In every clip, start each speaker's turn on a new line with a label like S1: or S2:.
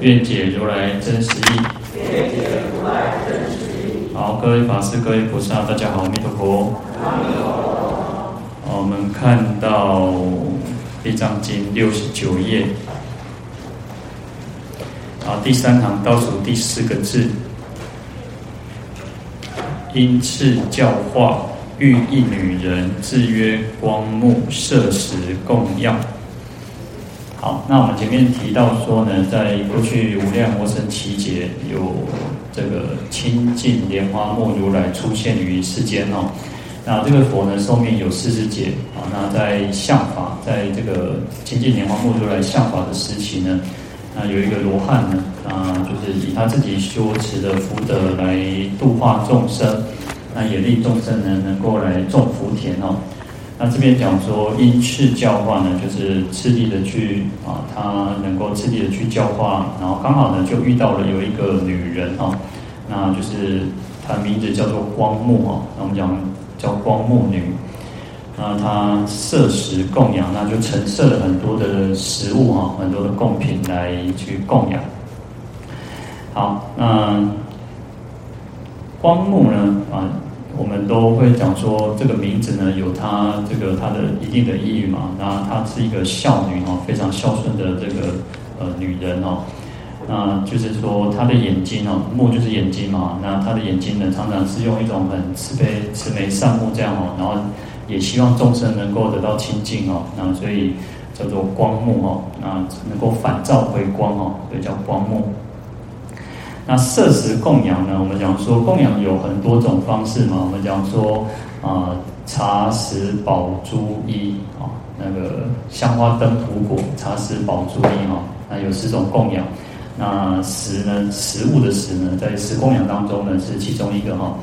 S1: 愿解如来真实义。愿解如来真实义。好，各位法师、各位菩萨，大家好，阿弥陀佛。阿弥陀佛。我们看到。《地藏经》六十九页，啊，第三行倒数第四个字，因次教化，欲一女人，字曰光目，设食供养。好，那我们前面提到说呢，在过去无量无生期劫，有这个清净莲花目如来出现于世间哦。那这个佛呢，寿命有四十劫啊。那在相法，在这个清净莲花目如来相法的时期呢，那有一个罗汉呢，啊，就是以他自己修持的福德来度化众生，那也令众生呢能够来种福田哦。那这边讲说因次教化呢，就是次第的去啊，他能够次第的去教化，然后刚好呢就遇到了有一个女人啊，那就是她名字叫做光目啊。那我们讲。叫光目女，那她设食供养，那就陈设了很多的食物哈，很多的供品来去供养。好，那光目呢啊，我们都会讲说这个名字呢有它这个它的一定的意义嘛。那她是一个孝女哈，非常孝顺的这个呃女人哦。那就是说，她的眼睛哦，目就是眼睛嘛。那她的眼睛呢，常常是用一种很慈悲、慈眉善目这样哦，然后也希望众生能够得到清净哦。那所以叫做光目哦，那能够反照回光哦，所以叫光目。那设食供养呢？我们讲说供养有很多种方式嘛。我们讲说啊，茶食宝珠衣啊，那个香花灯土果，茶食宝珠衣哈，那有四种供养。那食呢？食物的食呢，在食供养当中呢，是其中一个哈。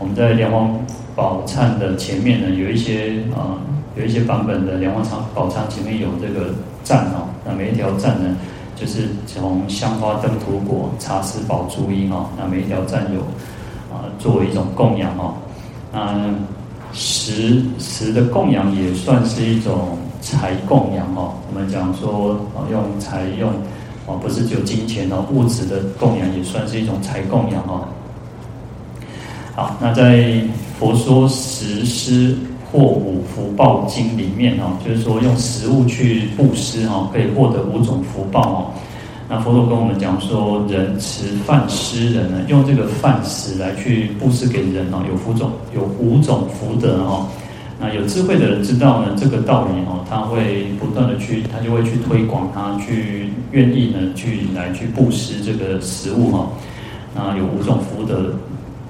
S1: 我们在莲花宝忏的前面呢，有一些啊、有一些版本的莲花宝忏前面有这个赞哈。那每一条赞呢，就是从香花灯土果茶食宝珠衣哈。那每一条占有啊、作为一种供养哈。那食食的供养也算是一种财供养哈。我们讲说啊，用财用。啊，不是只有金钱哦，物质的供养也算是一种财供养哦。好，那在《佛说食施或五福报经》里面哦，就是说用食物去布施哦，可以获得五种福报哦。那佛陀跟我们讲说，人持饭施人呢，用这个饭食来去布施给人哦，有五种有五种福德哦。那有智慧的人知道呢，这个道理哦，他会不断的去，他就会去推广，他去愿意呢，去来去布施这个食物哈。那有五种福德，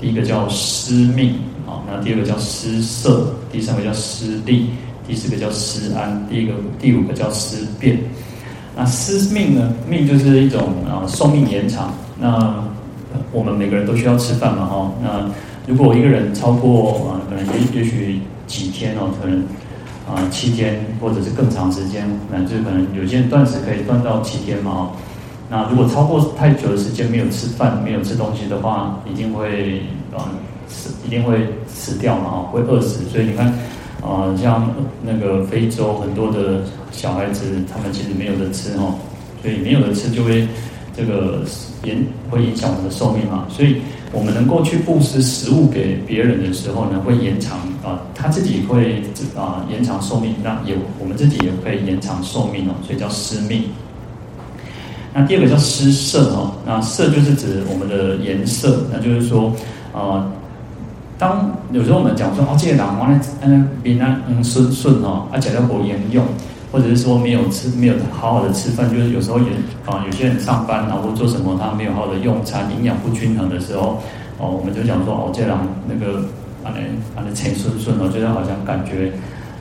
S1: 第一个叫施命啊，那第二个叫施舍，第三个叫施利，第四个叫施安，第一个第五个叫施变。那施命呢，命就是一种啊寿命延长。那我们每个人都需要吃饭嘛哈。那如果一个人超过啊，可能也也许。几天哦，可能啊、七天或者是更长时间，那就可能有些人断食可以断到七天嘛哦。那如果超过太久的时间没有吃饭、没有吃东西的话，一定会啊死，一定会死掉嘛哦，会饿死。所以你看啊、呃，像那个非洲很多的小孩子，他们其实没有得吃哦，所以没有得吃就会这个影会影响我们的寿命嘛，所以。我们能够去布施食物给别人的时候呢，会延长啊，他自己会啊延长寿命，那也我们自己也会延长寿命哦，所以叫施命。那第二个叫施色哦，那色就是指我们的颜色，那就是说啊，当有时候我们讲说哦，这个人完了嗯，比那嗯顺顺哦，而且要不沿用。或者是说没有吃，没有好好的吃饭，就是有时候也啊，有些人上班然后做什么，他没有好好的用餐，营养不均衡的时候，哦，我们就讲说哦，这样那个啊，那啊那钱顺顺哦，觉得好像感觉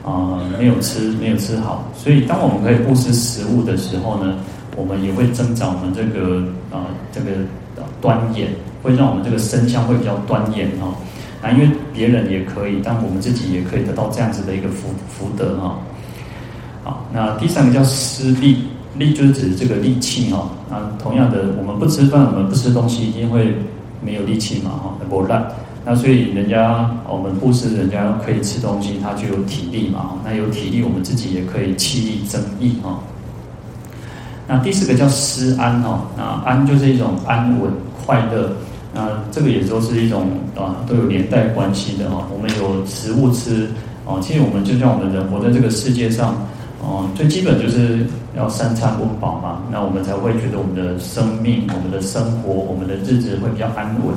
S1: 啊、呃、没有吃，没有吃好。所以当我们可以布施食物的时候呢，我们也会增长我们这个啊、呃、这个端严，会让我们这个身相会比较端严哦。那因为别人也可以，但我们自己也可以得到这样子的一个福福德哈。好，那第三个叫施力，力就是指这个力气哈。那同样的，我们不吃饭，我们不吃东西，一定会没有力气嘛哈，不烂。那所以人家我们布施，人家可以吃东西，他就有体力嘛。那有体力，我们自己也可以气力增益哈。那第四个叫施安哈，那安就是一种安稳快乐。那这个也都是一种啊，都有连带关系的哈。我们有食物吃啊，其实我们就像我们人活在这个世界上，哦，最基本就是要三餐温饱嘛。那我们才会觉得我们的生命、我们的生活、我们的日子会比较安稳。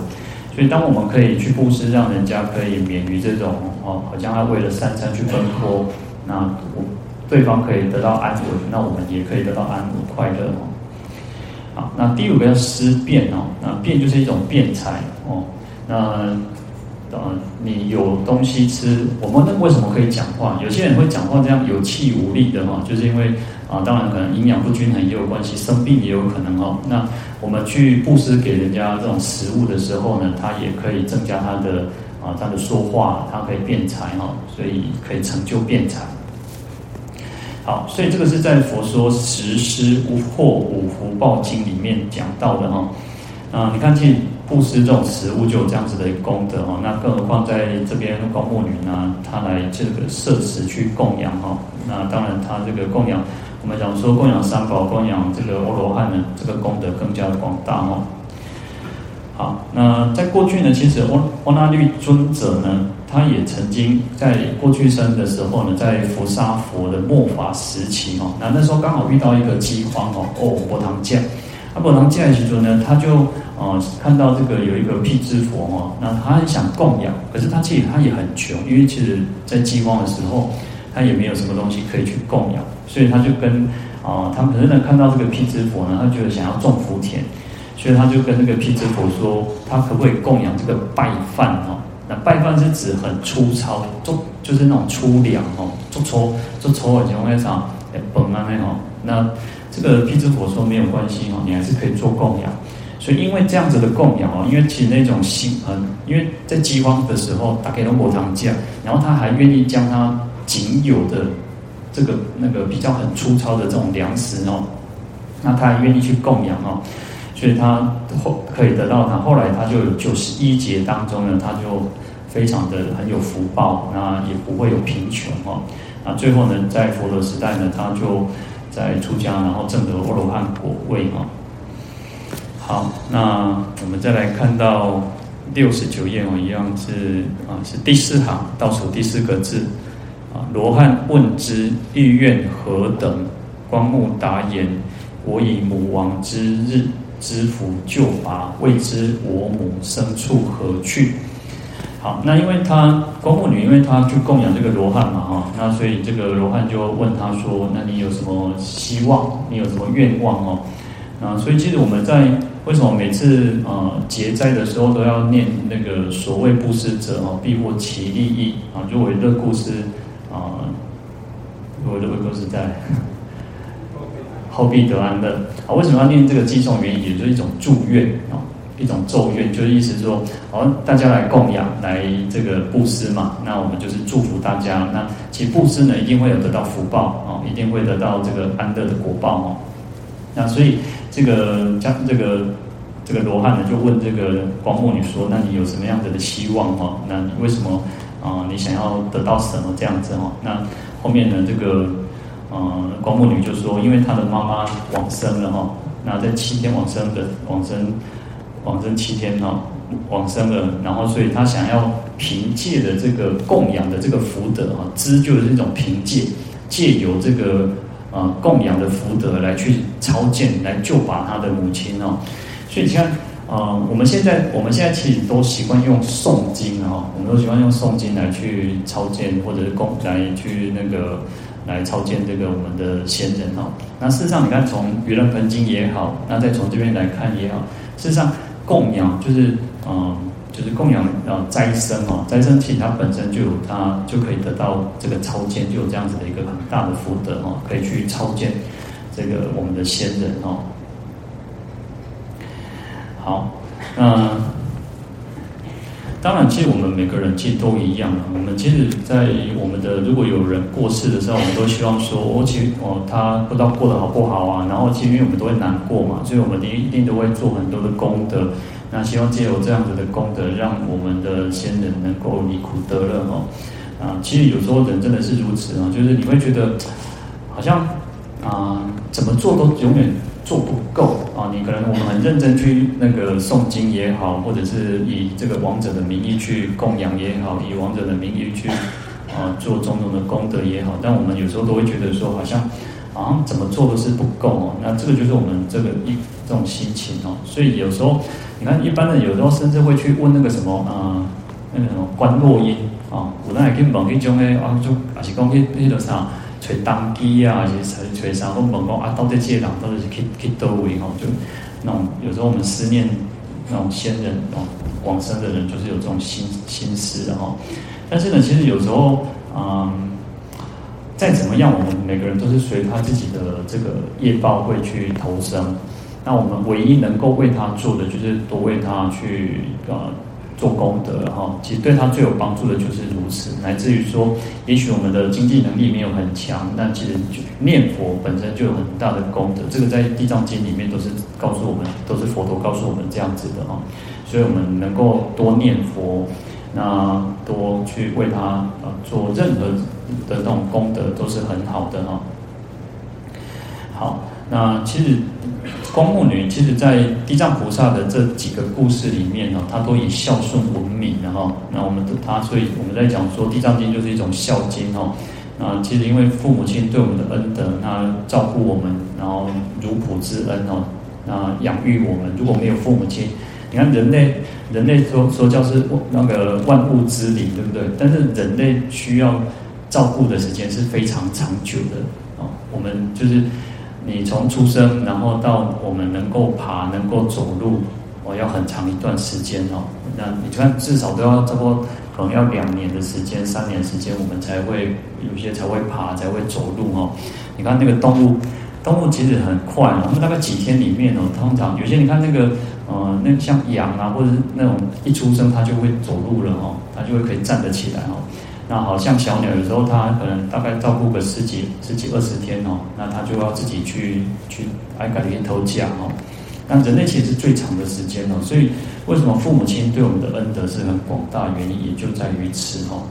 S1: 所以，当我们可以去布施，让人家可以免于这种哦，好像他为了三餐去奔波，那我对方可以得到安稳，那我们也可以得到安稳快乐那第五个叫施辩哦，那辩就是一种辩财哦。那呃，你有东西吃，我们那为什么可以讲话？有些人会讲话这样有气无力的哈，就是因为啊，当然可能营养不均衡也有关系，生病也有可能哦。那我们去布施给人家这种食物的时候呢，他也可以增加他的啊，他的说话，他可以辩财哈，所以可以成就辩财。好，所以这个是在《佛说实施无或五福报经》里面讲到的哈。啊，你看，见布施这种食物就有这样子的功德哈。那更何况在这边光目女呢，她来这个设施去供养哈。那当然，她这个供养。我们讲说供养三宝，供养这个阿罗汉呢，这个功德更加的广大哦。好，那在过去呢，其实欧欧那律尊者呢，他也曾经在过去生的时候呢，在佛沙佛的末法时期哦，那那时候刚好遇到一个饥荒哦，哦，波唐迦，啊，波唐迦的时候呢，他就呃看到这个有一个辟支佛哦，那他很想供养，可是他其实他也很穷，因为其实在饥荒的时候，他也没有什么东西可以去供养。所以他就跟啊、呃，他可能呢看到这个辟支佛呢，他觉得想要种福田，所以他就跟那个辟支佛说，他可不可以供养这个拜饭哦？那拜饭是指很粗糙，就就是那种粗粮哦，做粗做粗的情况下，本啊那种。那这个辟支佛说没有关系哦，你还是可以做供养。所以因为这样子的供养哦，因为其实那种心很，因为在饥荒的时候他给了果糖酱，然后他还愿意将他仅有的。这个那个比较很粗糙的这种粮食哦，那他还愿意去供养哦，所以他后可以得到他后来他就有九十一劫当中呢，他就非常的很有福报，那也不会有贫穷哦，那最后呢，在佛陀时代呢，他就在出家，然后证得阿罗汉果位哦。好，那我们再来看到六十九页哦，一样是啊，是第四行倒数第四个字。啊！罗汉问之，欲愿何等？光目答言：我以母亡之日知福救拔，未知我母生处何去？好，那因为他光目女，因为他去供养这个罗汉嘛，哈，那所以这个罗汉就问他说：“那你有什么希望？你有什么愿望？”哦，啊，所以其实我们在为什么每次呃结斋的时候都要念那个所谓布施者哦，必获其利益啊，就为乐故事。啊，我的故事在后必得安乐啊。为什么要念这个偈颂？原因也就是一种祝愿啊，一种咒愿，就是意思说，好，大家来供养，来这个布施嘛。那我们就是祝福大家。那其实布施呢，一定会有得到福报啊，一定会得到这个安乐的果报哦。那所以这个将这个这个罗汉呢，就问这个光目女说：“那你有什么样子的希望哦？那你为什么？”啊，你想要得到什么这样子哦？那后面呢？这个呃，光目女就说，因为她的妈妈往生了哈，那在七天往生的往生往生七天哈，往生了，然后所以她想要凭借的这个供养的这个福德啊，知就是这种凭借，借由这个呃供养的福德来去超荐，来救拔她的母亲哦，所以你看。啊、我们现在我们现在其实都习惯用诵经哈，我们都习惯用诵经来去超荐或者是供来去那个来超荐这个我们的先人哦。那事实上，你看从《盂兰盆经》也好，那再从这边来看也好，事实上供养就是嗯、就是供养呃斋生哦，斋生其实它本身就有它就可以得到这个超荐，就有这样子的一个很大的福德哦，可以去超荐。这个我们的先人哦。好，那当然，其实我们每个人其实都一样。我们其实，在我们的如果有人过世的时候，我们都希望说，哦，其实哦，他不知道过得好不好啊。然后，其实因为我们都会难过嘛，所以我们一定都会做很多的功德。那希望借由这样子的功德，让我们的先人能够离苦得乐哦。啊，其实有时候人真的是如此啊，就是你会觉得好像啊，怎么做都永远。做不够啊！你可能我们很认真去那个诵经也好，或者是以这个王者的名义去供养也好，以王者的名义去啊做种种的功德也好，但我们有时候都会觉得说，好像啊怎么做都是不够哦。那这个就是我们这个一这种心情哦。所以有时候你看，一般的有时候甚至会去问那个什么啊，那个什么观落音啊，我那还可以问一种诶啊，就还是讲去那个啥。当机啊，还是吹吹啥？都问讲啊，到底这些人到底是去去到位吼？就那种有时候我们思念那种先人哦，往生的人，就是有这种心心思的哈。但是呢，其实有时候，嗯，再怎么样，我们每个人都是随他自己的这个业报会去投生。那我们唯一能够为他做的，就是多为他去呃。做功德哈，其实对他最有帮助的就是如此，乃至于说，也许我们的经济能力没有很强，但其实就念佛本身就有很大的功德。这个在《地藏经》里面都是告诉我们，都是佛陀告诉我们这样子的哈。所以我们能够多念佛，那多去为他啊做任何的那种功德，都是很好的哈。好，那其实。光目女其实，在地藏菩萨的这几个故事里面呢，她都以孝顺闻名的哈。那我们的她，所以我们在讲说《地藏经》就是一种孝经哈。那其实因为父母亲对我们的恩德，那照顾我们，然后如普之恩哦，那养育我们。如果没有父母亲，你看人类，人类说说叫是那个万物之灵，对不对？但是人类需要照顾的时间是非常长久的啊。我们就是。你从出生，然后到我们能够爬、能够走路，哦要很长一段时间哦。那你看，至少都要差不多，可能要两年的时间、三年时间，我们才会有些才会爬、才会走路哦。你看那个动物，动物其实很快，我们大概几天里面哦，通常有些你看那个，呃，那像羊啊，或者是那种一出生它就会走路了哦，它就会可以站得起来哦。那好像小鸟，有时候它可能大概照顾个十几、十几二十天哦，那它就要自己去去挨个连头架哦。那人类其实是最长的时间哦，所以为什么父母亲对我们的恩德是很广大，原因也就在于此哦。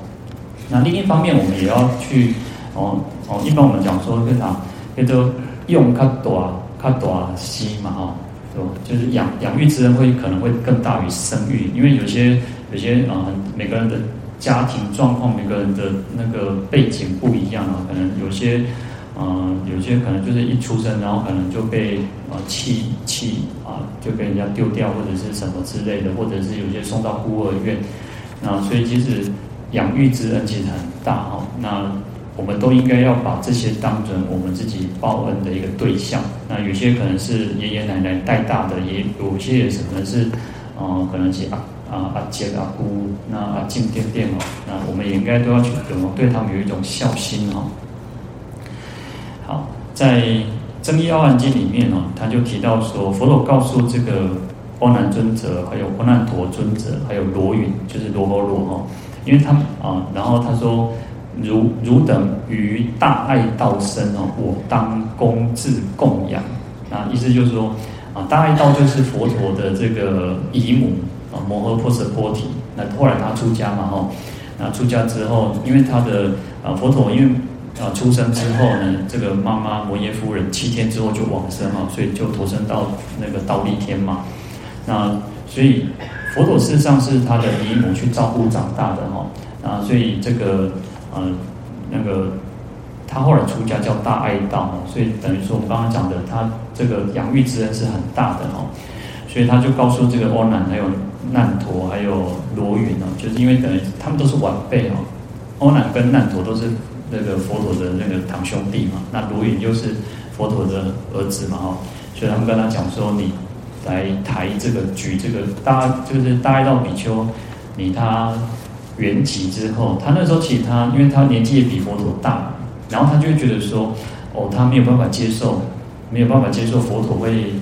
S1: 那另一方面，我们也要去哦哦，一般我们讲说跟啥，叫做用较大较大西嘛哈，就是养养育之恩会可能会更大于生育，因为有些有些啊、每个人的。家庭状况，每个人的那个背景不一样啊，可能有些，嗯，有些可能就是一出生，然后可能就被啊弃弃啊，就被人家丢掉或者是什么之类的，或者是有些送到孤儿院，那所以其实养育之恩其实很大哦。那我们都应该要把这些当成我们自己报恩的一个对象。那有些可能是爷爷奶奶带大的，也有些也可能是，嗯，可能是啊。啊，阿姐、阿姑，那阿静、店店哦，那我们也应该都要去怎么对他们有一种孝心哦。好，在《增一阿含经》里面哦，他就提到说，佛陀告诉这个波难尊者，还有波难陀尊者，还有罗云，就是罗波罗哦，因为他们啊，然后他说，如汝等于大爱道生哦，我当恭至供养。那意思就是说，啊，大爱道就是佛陀的这个姨母。啊，摩诃波闍波提，那后来他出家嘛，吼，那出家之后，因为他的啊佛陀，因为啊出生之后呢，这个妈妈摩耶夫人七天之后就往生嘛，所以就投生到那个忉利天嘛。那所以佛陀事实上是他的姨母去照顾长大的哈，啊，所以这个呃那个他后来出家叫大爱道，所以等于说我们刚刚讲的，他这个养育之恩是很大的哈，所以他就告诉这个欧难还有。难陀还有罗云哦，就是因为等于他们都是晚辈哦，欧难跟难陀都是那个佛陀的那个堂兄弟嘛，那罗云又是佛陀的儿子嘛哈，所以他们跟他讲说，你来抬这个举这个大就是大爱道比丘，你他圆寂之后，他那时候其实他因为他年纪也比佛陀大，然后他就会觉得说，哦，他没有办法接受没有办法接受佛陀会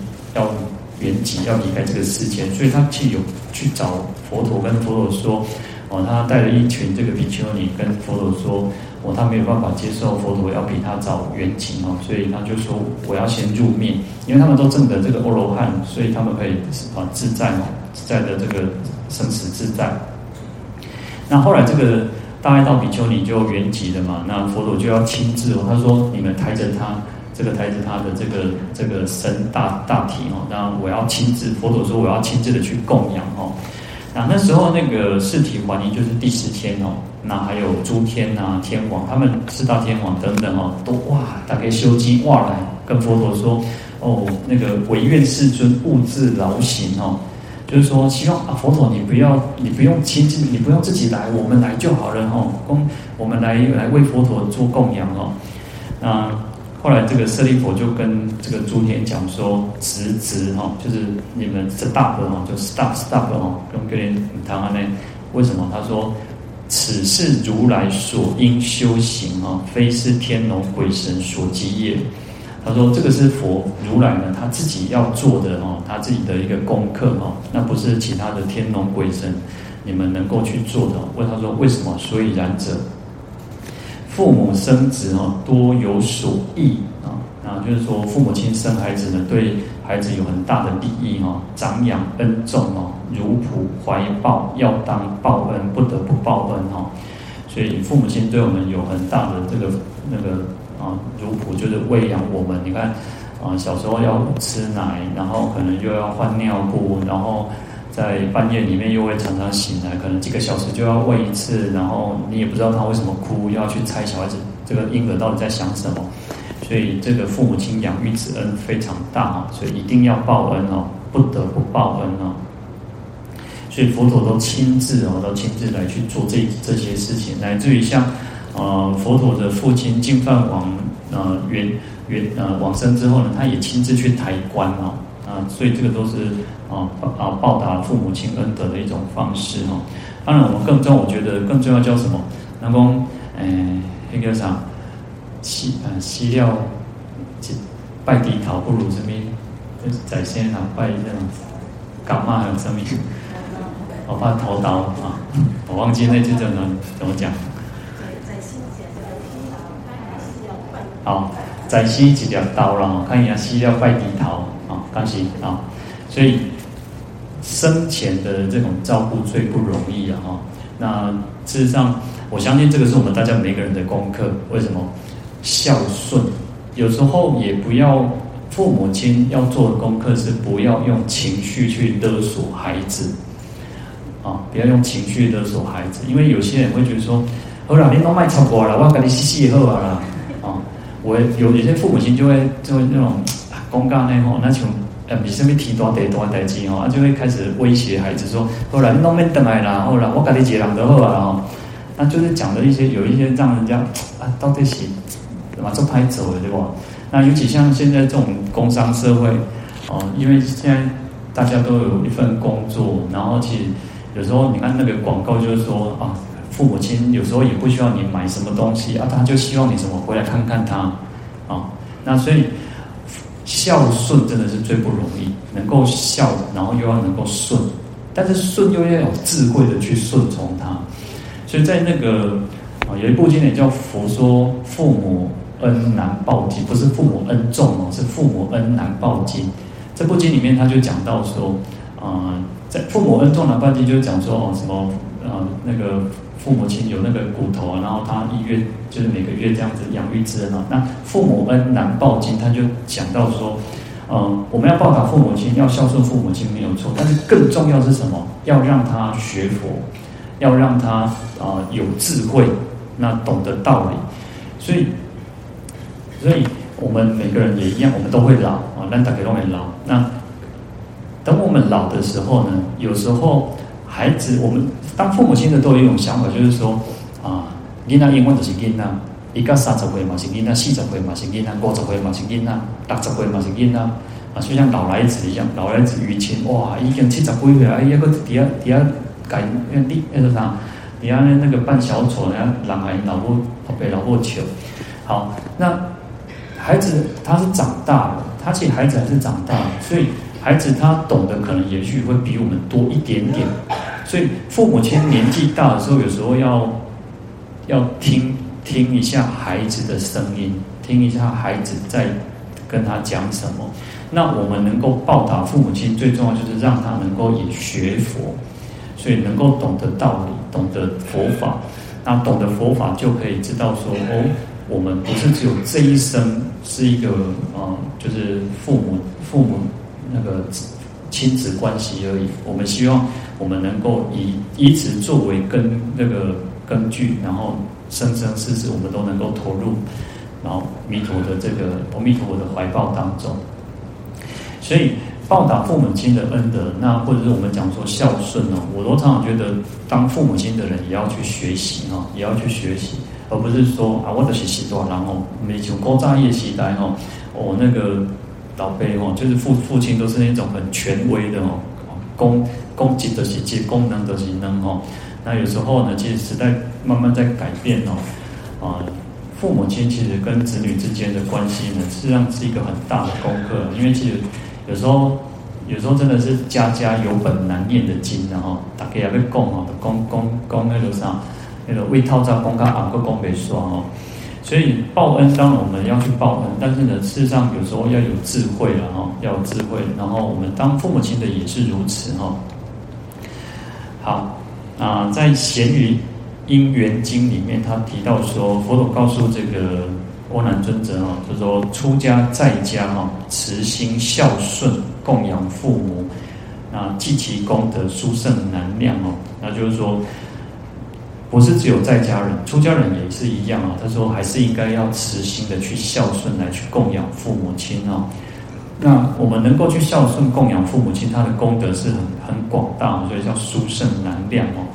S1: 原籍要离开这个世间，所以他去有去找佛陀，跟佛陀说，哦，他带了一群这个比丘尼跟佛陀说，哦，他没有办法接受佛陀要比他早圆寂哦，所以他就说我要先入灭，因为他们都证得这个阿罗汉，所以他们可以啊自在哦，自在的这个生死自在。那后来这个。大爱道比丘尼就圆寂了嘛，那佛陀就要亲自哦，他说你们抬着他，这个抬着他的这个这个身大大体哦，那我要亲自，佛陀说我要亲自的去供养哦。那那时候那个四体还疑就是第十天哦，那还有诸天啊天王，他们四大天王等等哦，都哇大概修机哇来跟佛陀说哦，那个唯愿世尊勿自劳形哦。就是说，希望啊，佛陀你不要，你不用亲自，你不用自己来，我们来就好了哦。供我们来来为佛陀做供养哦。那后来这个舍利佛就跟这个诸天讲说，直直哈，就是你们 stop 哈，就 stop stop 哈，跟跟人谈话呢。为什么？他说，此是如来所应修行啊，非是天龙鬼神所及也。他说：“这个是佛如来呢，他自己要做的哦，他自己的一个功课哦，那不是其他的天龙鬼神你们能够去做的。”问他说：“为什么？所以然者，父母生子哦，多有所益啊。那就是说，父母亲生孩子呢，对孩子有很大的利益哦，长养恩重哦，如仆怀抱，要当报恩，不得不报恩哦。所以父母亲对我们有很大的这个那个。”啊，如仆就是喂养我们。你看，啊，小时候要吃奶，然后可能又要换尿布，然后在半夜里面又会常常醒来，可能几个小时就要喂一次，然后你也不知道他为什么哭，要去猜小孩子这个婴儿到底在想什么。所以这个父母亲养育之恩非常大啊，所以一定要报恩哦，不得不报恩哦。所以佛陀都亲自哦，都亲自来去做这这些事情，乃至于像。呃，佛陀的父亲净饭王，呃，圆圆呃往生之后呢，他也亲自去抬棺哦，啊，所以这个都是啊啊报答父母亲恩德的一种方式哈。当然，我们更重要，我觉得更重要叫什么？能够诶那个啥，西呃西料拜低头不如什么？就是在先啊拜这种干嘛还有什么？我怕头刀啊，我忘记那句怎么怎么讲。好，在西几条刀了，看一下西料拜低头啊，刚行啊，所以生前的这种照顾最不容易啊哈。那事实上，我相信这个是我们大家每个人的功课。为什么孝顺？有时候也不要父母亲要做的功课是不要用情绪去勒索孩子啊，不要用情绪勒索孩子，因为有些人会觉得说，好啦，你都卖超过了，我跟你细细好啦。我有有些父母亲就会就会那种公告呢吼，那从呃比什么提多得多代志吼，就会开始威胁孩子说，后来你弄没等来啦，后来我跟你结两个好啊吼，那就是讲的一些有一些让人家啊到底是嘛这拍走了对不？那尤其像现在这种工商社会哦，因为现在大家都有一份工作，然后其实有时候你看那个广告就是说啊。父母亲有时候也不需要你买什么东西啊，他就希望你什么回来看看他，啊，那所以孝顺真的是最不容易，能够孝，然后又要能够顺，但是顺又要有智慧的去顺从他，所以在那个啊有一部经典叫《佛说父母恩难报经》，不是父母恩重哦，是父母恩难报经。这部经里面他就讲到说，啊，在父母恩重难报经，就讲说哦什么啊那个。父母亲有那个骨头，然后他一月就是每个月这样子养育之恩啊。那父母恩难报尽，他就讲到说，嗯，我们要报答父母亲，要孝顺父母亲没有错，但是更重要是什么？要让他学佛，要让他啊、有智慧，那懂得道理。所以，所以我们每个人也一样，我们都会老啊，那大家都会老。那等我们老的时候呢，有时候。孩子，我们当父母亲的都有一种想法，就是说啊，囡仔永远都是囡仔，一个三十岁嘛是囡仔，四十岁嘛是囡仔，五十岁嘛是囡仔，六十岁嘛是囡仔，啊，就像老来子一样，老来子于亲，哇，已经七十几岁了，哎，一个底下底下改那地那个啥，底下那那个扮小丑，人家男孩老婆被老婆求，好，那孩子他是长大了，他其实孩子还是长大了，所以孩子他懂得可能也许会比我们多一点点。所以父母亲年纪大的时候，有时候要要听听一下孩子的声音，听一下孩子在跟他讲什么。那我们能够报答父母亲，最重要就是让他能够也学佛，所以能够懂得道理，懂得佛法。那懂得佛法，就可以知道说，哦，我们不是只有这一生是一个啊、就是父母父母那个亲子关系而已。我们希望我们能够以以此作为根那个根据，然后生生世世我们都能够投入，然后弥陀的这个阿弥陀的怀抱当中。所以报答父母亲的恩德，那或者是我们讲说孝顺哦，我都常常觉得当父母亲的人也要去学习哈，也要去学习，而不是说啊，我的学习多，然后没求高扎业期待哦，我那个老辈哦，就是父父亲都是那种很权威的哦，功功绩的是接，功能的是能哦，那有时候呢，其实时代慢慢在改变哦，啊。父母亲其实跟子女之间的关系呢，实际上是一个很大的功课，因为其实。有时候，有时候真的是家家有本难念的经，然后大家也要讲哦，讲讲讲那个啥，那个为套扎公家阿个公没说哦，所以报恩当然我们要去报恩，但是呢，事实上有时候要有智慧了哈，要有智慧，然后我们当父母亲的也是如此哈。好，啊，在《贤愚因缘经》里面，他提到说，佛陀告诉这个。阿难尊者哦，就说出家在家哈，慈心孝顺，供养父母，那积其功德，殊胜难量哦。那就是说，不是只有在家人，出家人也是一样啊。他说，还是应该要慈心的去孝顺，来去供养父母亲哦。那我们能够去孝顺供养父母亲，他的功德是很很广大，所以叫殊胜难量哦。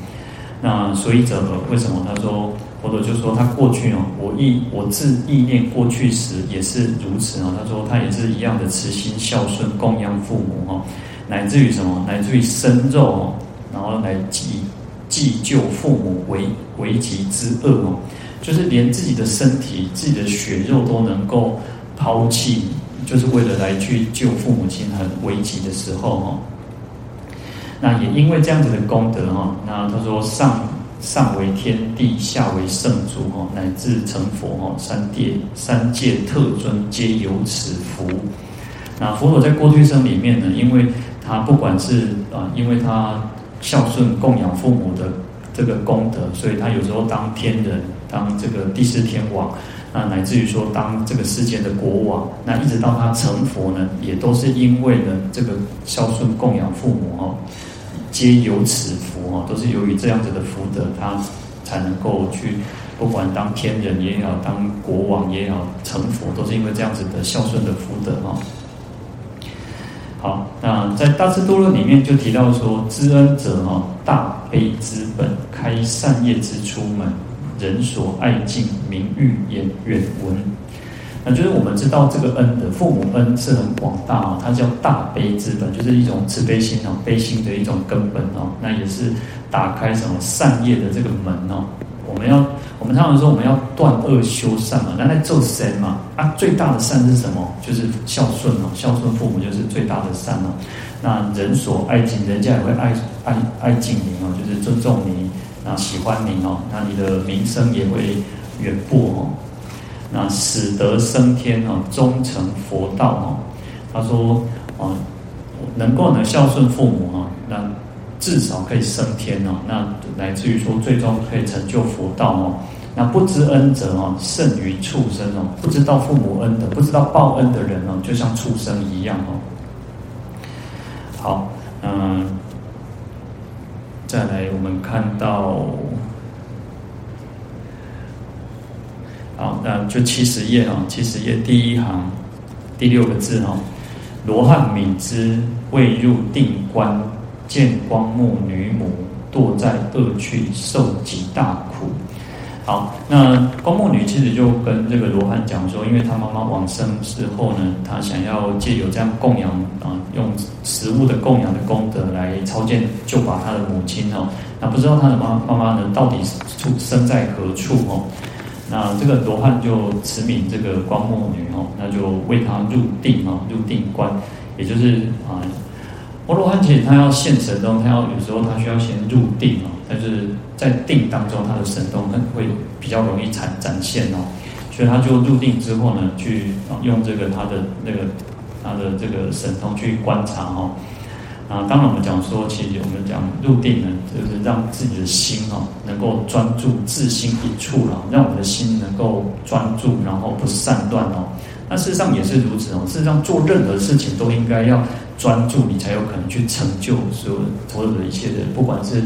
S1: 那所以者何？为什么他说？佛陀就说他过去哦，我意我自意念过去时也是如此哦。他说他也是一样的慈心孝顺供养父母哦，乃至于什么？乃至于生肉哦，然后来济济救父母危危急之厄哦，就是连自己的身体、自己的血肉都能够抛弃，就是为了来去救父母亲很危急的时候哦。那也因为这样子的功德哈，那他说上。上为天地，下为圣主，哦，乃至成佛，哦，三界三界特尊皆有此福。那佛陀在过去生里面呢，因为他不管是啊，因为他孝顺供养父母的这个功德，所以他有时候当天人，当这个第四天王，那乃至于说当这个世间的国王，那一直到他成佛呢，也都是因为呢这个孝顺供养父母，哦。皆有此福哦，都是由于这样子的福德，他才能够去，不管当天人也好，当国王也好，成佛都是因为这样子的孝顺的福德哦。好，那在大智度论里面就提到说，知恩者哈，大悲之本，开善业之出门，人所爱敬，名誉言远闻。那就是我们知道这个恩的父母恩是很广大啊，它叫大悲之本，就是一种慈悲心哦，悲心的一种根本哦。那也是打开什么善业的这个门哦。我们要，我们常常说我们要断恶修善嘛，那在做善嘛啊，最大的善是什么？就是孝顺哦，孝顺父母就是最大的善哦。那人所爱敬，人家也会爱爱爱敬你哦，就是尊重你，那喜欢你哦，那你的名声也会远播哦。那使得升天哦，终成佛道哦。他说哦，能够呢孝顺父母哈，那至少可以升天哦。那乃至于说最终可以成就佛道哦。那不知恩者哦，胜于畜生哦。不知道父母恩的，不知道报恩的人哦，就像畜生一样哦。好，嗯，再来我们看到。好，那就七十页啊，七十页第一行第六个字哈，罗汉敏之未入定观，见光目女母堕在恶趣，受极大苦。好，那光目女其实就跟这个罗汉讲说，因为她妈妈往生之后呢，她想要借由这样供养啊，用食物的供养的功德来超荐就把她的母亲哦。那不知道她的妈妈妈呢，到底是出生在何处哦？那这个罗汉就慈悯这个光目女哦，那就为她入定哦，入定观，也就是啊，阿罗汉其实他要现神通，他要有时候他需要先入定哦，但是在定当中，他的神通很会比较容易展展现哦，所以他就入定之后呢，去用这个他的那个他的这个神通去观察哦。啊，当然我们讲说，其实我们讲入定呢，就是让自己的心哦，能够专注自心一处了，让我们的心能够专注，然后不散乱哦。那事实上也是如此哦。事实上做任何事情都应该要专注，你才有可能去成就所有所有的一切的，不管是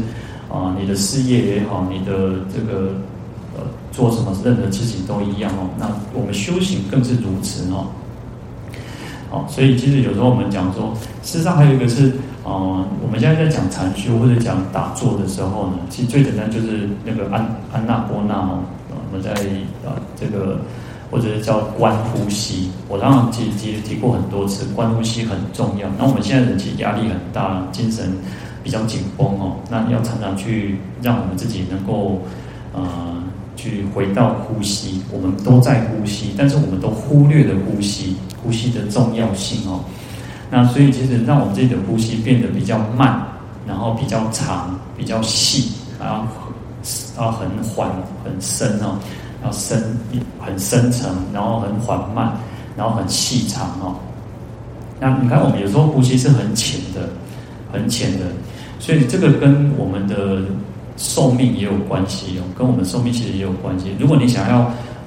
S1: 啊你的事业也好，你的这个呃做什么任何事情都一样哦。那我们修行更是如此哦。好，所以其实有时候我们讲说，事实上还有一个是。哦、嗯，我们现在在讲禅修或者讲打坐的时候呢，其实最简单就是那个安安那波那哦，我们在啊这个或者是叫观呼吸，我刚刚提提提过很多次，观呼吸很重要。那我们现在人其实压力很大，精神比较紧绷哦，那要常常去让我们自己能够呃去回到呼吸，我们都在呼吸，但是我们都忽略了呼吸，呼吸的重要性哦。那所以其实让我们自己的呼吸变得比较慢，然后比较长、比较细，然后啊很缓、很深哦，要深、很深沉，然后很缓慢，然后很细长哦。那你看我们有时候呼吸是很浅的、很浅的，所以这个跟我们的寿命也有关系哦，跟我们寿命其实也有关系。如果你想要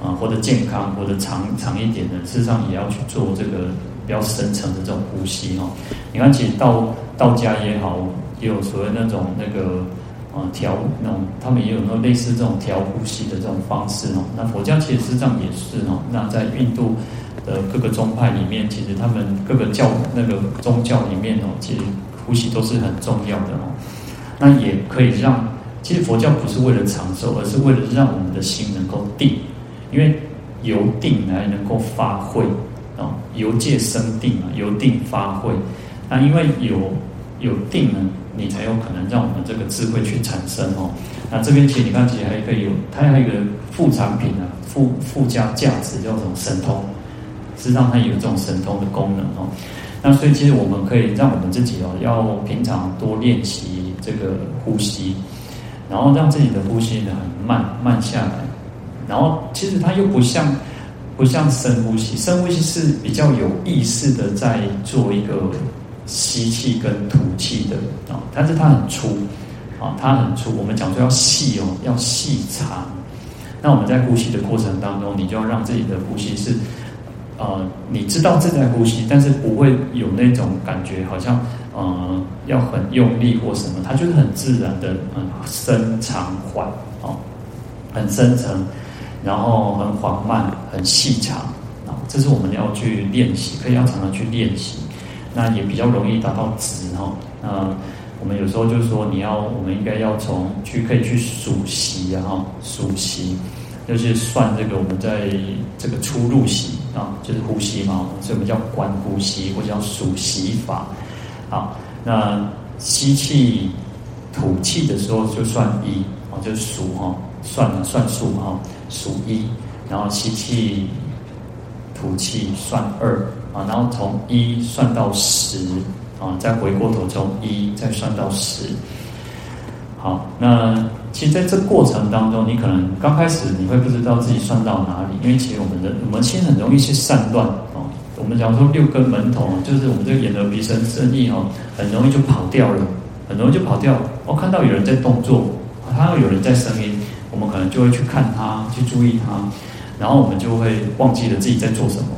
S1: 啊活得健康、活得长长一点的，事实上也要去做这个。比较深层的这种呼吸哦，你看，其实道道家也好，也有所谓那种那个啊调那种，他们也有那种类似这种调呼吸的这种方式哦。那佛教其实实际上也是哦。那在印度的各个宗派里面，其实他们各个教那个宗教里面哦，其实呼吸都是很重要的哦。那也可以让，其实佛教不是为了长寿，而是为了让我们的心能够定，因为由定来能够发慧。由戒生定啊，由定发慧。那因为有有定呢，你才有可能让我们这个智慧去产生哦。那这边其实你看，其实还可以有，它还有一个副产品啊，附附加价值叫做神通，是让它有这种神通的功能哦。那所以其实我们可以让我们自己哦，要平常多练习这个呼吸，然后让自己的呼吸呢很慢慢下来，然后其实它又不像。不像深呼吸，深呼吸是比较有意识的在做一个吸气跟吐气的啊，但是它很粗啊，它很粗。我们讲说要细哦，要细长。那我们在呼吸的过程当中，你就要让自己的呼吸是呃，你知道正在呼吸，但是不会有那种感觉，好像呃要很用力或什么，它就是很自然的，嗯，深长缓哦，很深层。然后很缓慢，很细长，啊，这是我们要去练习，可以要常常去练习，那也比较容易达到值哈。那我们有时候就说，你要，我们应该要从去可以去数息啊，哈，数息，就是算这个我们在这个出入息啊，就是呼吸嘛，所以我们叫观呼吸，或者叫数息法。好，那吸气、吐气的时候就算一，啊，就数哈。算了，算数哈，数一，然后吸气、吐气算二啊，然后从一算到十啊，再回过头从一再算到十。好，那其实在这过程当中，你可能刚开始你会不知道自己算到哪里，因为其实我们的我们心很容易去散乱哦。我们讲说六根门头，就是我们这个眼、耳、鼻、身、身、意哦，很容易就跑掉了，很容易就跑掉。我看到有人在动作，看到有人在声音。我们可能就会去看他，去注意他，然后我们就会忘记了自己在做什么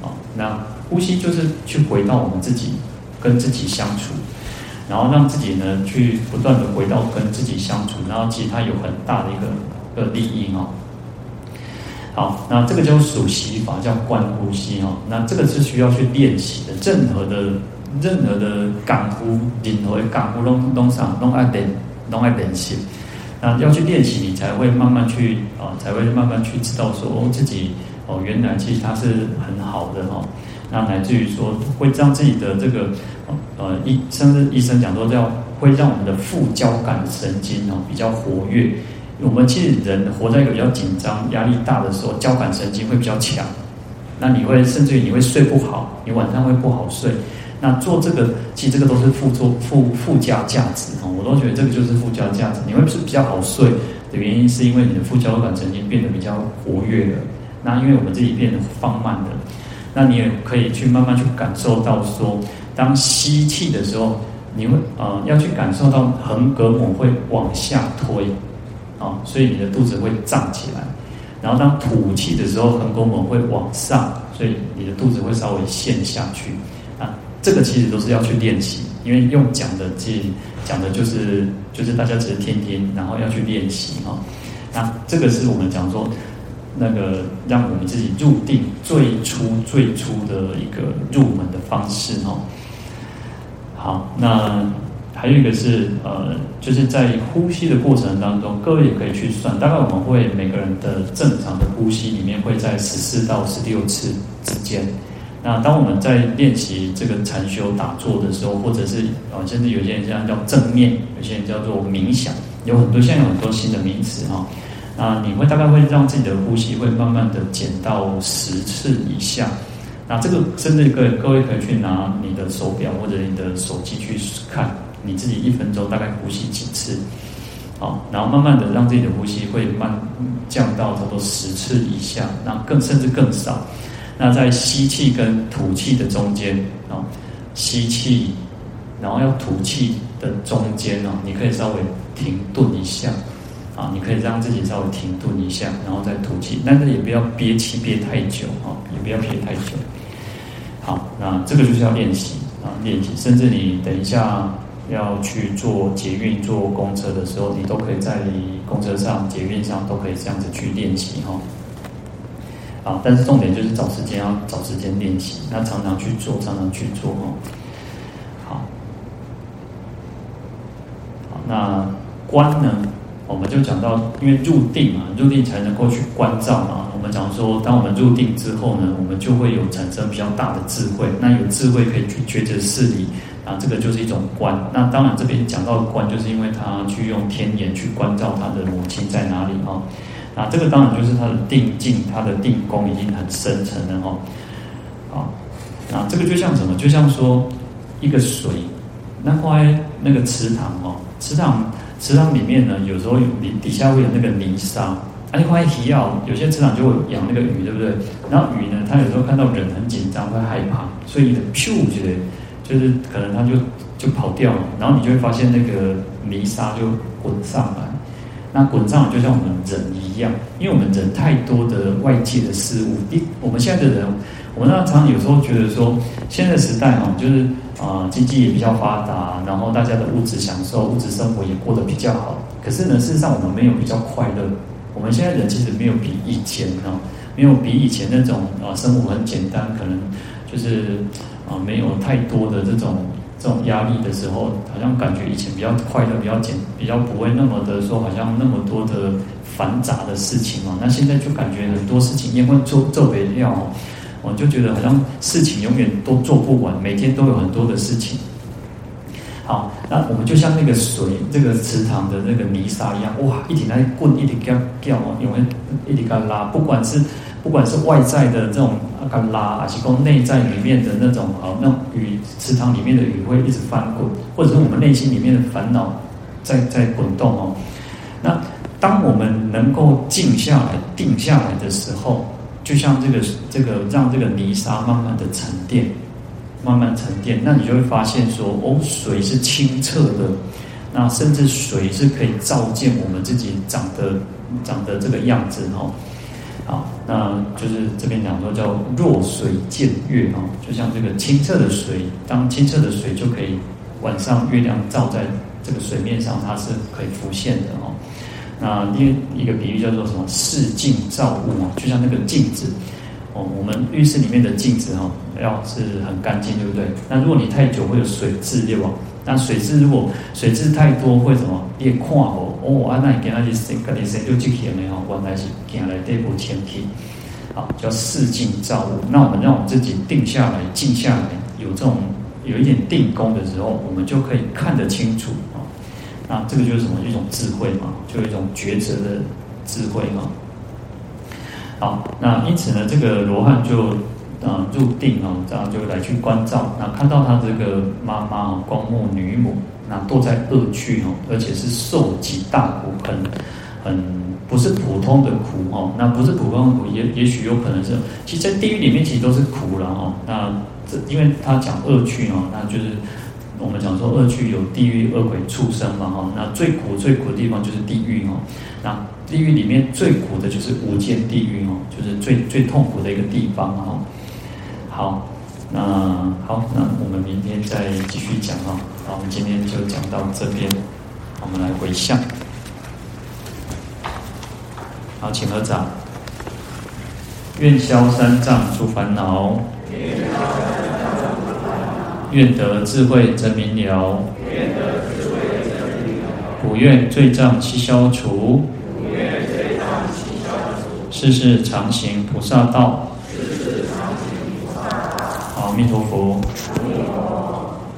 S1: 啊。那呼吸就是去回到我们自己，跟自己相处，然后让自己呢去不断的回到跟自己相处，然后其实它有很大的一个个利益哦。好，那这个叫数息法，叫观呼吸哦。那这个是需要去练习的。任何的任何的感呼，任何的感呼拢拢上拢爱练，拢爱练习。那要去练习，你才会慢慢去啊，才会慢慢去知道说哦，自己哦，原来其实它是很好的哈。那乃至于说，会让自己的这个呃医，甚至医生讲说，叫会让我们的副交感神经哦比较活跃，我们其实人活在一个比较紧张、压力大的时候，交感神经会比较强。那你会甚至于你会睡不好，你晚上会不好睡。那做这个，其实这个都是附作附附加价值哦。我都觉得这个就是附加价值。你会是比较好睡的原因，是因为你的副交感神经变得比较活跃了。那因为我们自己变得放慢了，那你也可以去慢慢去感受到说，当吸气的时候，你会呃要去感受到横膈膜会往下推，啊，所以你的肚子会胀起来。然后当吐气的时候，横膈膜会往上，所以你的肚子会稍微陷下去。啊，这个其实都是要去练习，因为用讲的，这讲的就是就是大家只是听听，然后要去练习哈。那这个是我们讲说那个让我们自己入定最初最初的一个入门的方式哈。好，那。还有一个是呃，就是在呼吸的过程当中，各位也可以去算，大概我们会每个人的正常的呼吸里面会在十四到十六次之间。那当我们在练习这个禅修打坐的时候，或者是啊，甚至有些人这样叫正念，有些人叫做冥想，有很多现在有很多新的名词哈。那你会大概会让自己的呼吸会慢慢的减到十次以下。那这个甚至各位各位可以去拿你的手表或者你的手机去看。你自己一分钟大概呼吸几次？好，然后慢慢的让自己的呼吸会慢降到差不多十次以下，那更甚至更少。那在吸气跟吐气的中间啊，吸气，然后要吐气的中间哦，你可以稍微停顿一下啊，你可以让自己稍微停顿一下，然后再吐气，但是也不要憋气憋太久啊，也不要憋太久。好，那这个就是要练习啊，练习，甚至你等一下。要去坐捷运、坐公车的时候，你都可以在公车上、捷运上都可以这样子去练习哈。啊，但是重点就是找时间，要找时间练习，那常常去做，常常去做哈。好，好，那观呢，我们就讲到，因为入定嘛，入定才能够去关照嘛。我们讲说，当我们入定之后呢，我们就会有产生比较大的智慧，那有智慧可以去抉择事理。啊，这个就是一种观。那当然，这边讲到的观，就是因为他去用天眼去关照他的母亲在哪里啊。那这个当然就是他的定境，他的定功已经很深沉了哈。好，那这个就像什么？就像说一个水，那后来那个池塘哦，池塘池塘里面呢，有时候有底底下会有那个泥沙。啊，你发现提要有些池塘就会养那个鱼，对不对？然后鱼呢，它有时候看到人很紧张，会害怕，所以你的咻之类。就是可能他就就跑掉了，然后你就会发现那个泥沙就滚上来，那滚上来就像我们人一样，因为我们人太多的外界的事物，一我们现在的人，我们常常有时候觉得说，现在时代哈，就是啊、经济也比较发达，然后大家的物质享受、物质生活也过得比较好，可是呢，事实上我们没有比较快乐，我们现在人其实没有比以前啊，没有比以前那种啊生活很简单，可能就是。啊，没有太多的这种这种压力的时候，好像感觉以前比较快乐，比较简，比较不会那么的说，好像那么多的繁杂的事情哦。那现在就感觉很多事情因为做做不了，我就觉得好像事情永远都做不完，每天都有很多的事情。好，那我们就像那个水，这个池塘的那个泥沙一样，哇，一直在滚，一直叫叫，因为一直在拉，不管是。不管是外在的这种干拉，还是说内在里面的那种啊，那鱼池塘里面的鱼会一直翻滚，或者是我们内心里面的烦恼在在滚动哦。那当我们能够静下来、定下来的时候，就像这个这个让这个泥沙慢慢的沉淀，慢慢沉淀，那你就会发现说，哦，水是清澈的，那甚至水是可以照见我们自己长得长得这个样子哦。啊，那就是这边讲说叫若水见月哦，就像这个清澈的水，当清澈的水就可以晚上月亮照在这个水面上，它是可以浮现的哦。那另一个比喻叫做什么？视镜照物啊，就像那个镜子哦，我们浴室里面的镜子哈，要是很干净，对不对？那如果你太久会有水渍，对吧？那水渍如果水渍太多，会什么？你看哦，哦，啊，那你跟他去洗，跟你洗就去洗没有？原来是进来这步前提，好，叫视镜照物。那我们让我们自己定下来、静下来，有这种有一点定功的时候，我们就可以看得清楚啊，那这个就是什么？一种智慧嘛，就一种抉择的智慧嘛。好，那因此呢，这个罗汉就啊入定哦，这样就来去关照，那看到他这个妈妈哦，光目女母，那堕在恶趣哦，而且是受极大苦，很很不是普通的苦哦，那不是普通的苦，也也许有可能是，其实，在地狱里面其实都是苦了哦。那这因为他讲恶趣哦，那就是。我们讲说恶趣有地狱、恶鬼、畜生嘛，哈，那最苦、最苦的地方就是地狱哦。那地狱里面最苦的就是无间地狱哦，就是最最痛苦的一个地方哈。好，那好，那我们明天再继续讲哈。好，我们今天就讲到这边，我们来回向。好，请合掌，愿消三障诸烦恼。愿得智慧真明了，愿得智慧真明了。普愿罪障悉消除，普愿罪障悉消除。世世常行菩萨道，世世常行菩萨道。阿弥陀佛。